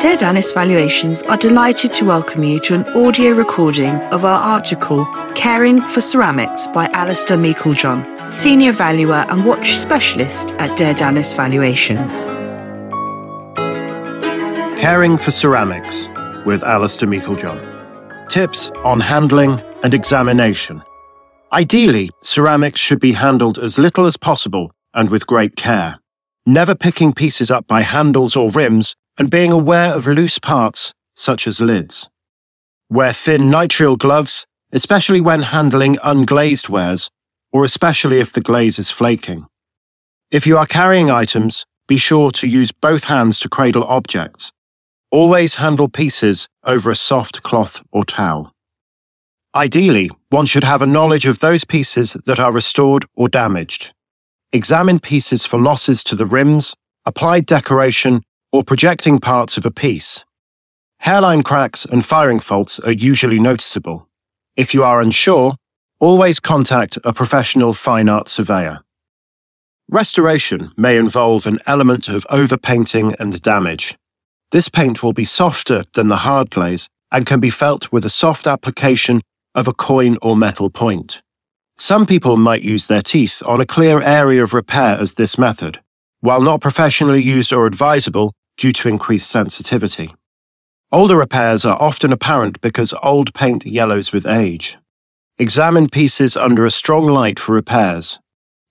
Doerr Dallas Valuations are delighted to welcome you to an audio recording of our article Caring for Ceramics by Alistair Meiklejohn, Senior Valuer and Watch Specialist at Doerr Dallas Valuations. Caring for Ceramics with Alistair Meiklejohn. Tips on handling and examination. Ideally, ceramics should be handled as little as possible and with great care. Never picking pieces up by handles or rims and being aware of loose parts, such as lids. Wear thin nitrile gloves, especially when handling unglazed wares, or especially if the glaze is flaking. If you are carrying items, be sure to use both hands to cradle objects. Always handle pieces over a soft cloth or towel. Ideally, one should have a knowledge of those pieces that are restored or damaged. Examine pieces for losses to the rims, applied decoration, or projecting parts of a piece. Hairline cracks and firing faults are usually noticeable. If you are unsure, always contact a professional fine art surveyor. Restoration may involve an element of overpainting and damage. This paint will be softer than the hard glaze and can be felt with a soft application of a coin or metal point. Some people might use their teeth on a clear area of repair as this method. While not professionally used or advisable, due to increased sensitivity. Older repairs are often apparent because old paint yellows with age. Examine pieces under a strong light for repairs.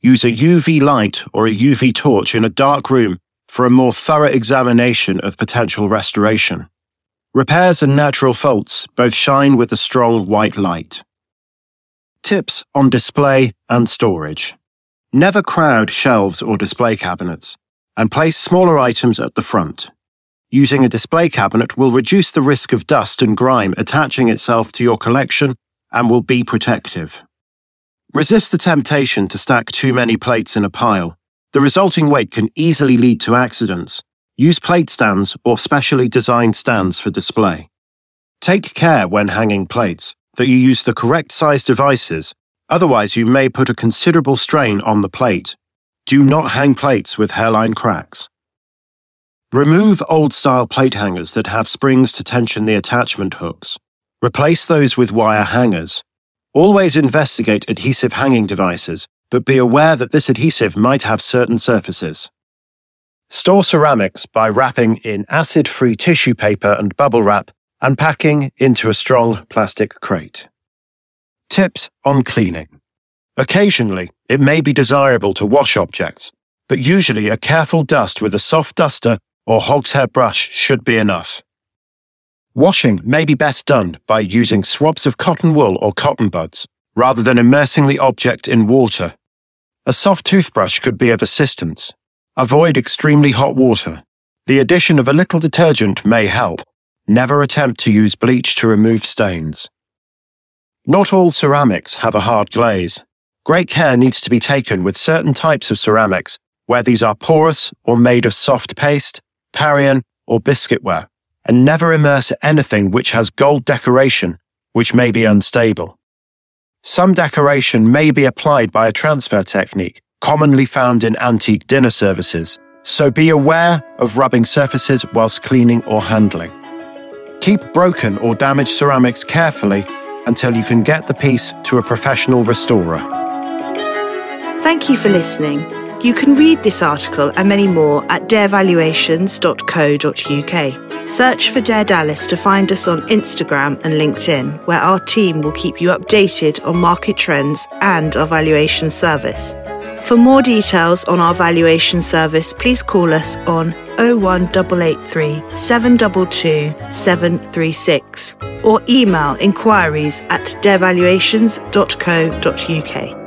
Use a UV light or a UV torch in a dark room for a more thorough examination of potential restoration. Repairs and natural faults both shine with a strong white light. Tips on display and storage. Never crowd shelves or display cabinets and place smaller items at the front. Using a display cabinet will reduce the risk of dust and grime attaching itself to your collection and will be protective. Resist the temptation to stack too many plates in a pile. The resulting weight can easily lead to accidents. Use plate stands or specially designed stands for display. Take care when hanging plates that you use the correct size devices, otherwise, you may put a considerable strain on the plate do not hang plates with hairline cracks. Remove old style plate hangers that have springs to tension the attachment hooks. Replace those with wire hangers. Always investigate adhesive hanging devices, but be aware that this adhesive might have certain surfaces. Store ceramics by wrapping in acid free tissue paper and bubble wrap and packing into a strong plastic crate. Tips on cleaning. Occasionally, it may be desirable to wash objects, but usually a careful dust with a soft duster or hog's hair brush should be enough. Washing may be best done by using swabs of cotton wool or cotton buds, rather than immersing the object in water. A soft toothbrush could be of assistance. Avoid extremely hot water. The addition of a little detergent may help. Never attempt to use bleach to remove stains. Not all ceramics have a hard glaze, Great care needs to be taken with certain types of ceramics, where these are porous or made of soft paste, Parian, or biscuitware, and never immerse anything which has gold decoration, which may be unstable. Some decoration may be applied by a transfer technique, commonly found in antique dinner services, so be aware of rubbing surfaces whilst cleaning or handling. Keep broken or damaged ceramics carefully until you can get the piece to a professional restorer. Thank you for listening. You can read this article and many more at darevaluations.co.uk. Search for Doerr Dallas to find us on Instagram and LinkedIn, where our team will keep you updated on market trends and our valuation service. For more details on our valuation service, please call us on 01883 722 736 or email inquiries at darevaluations.co.uk.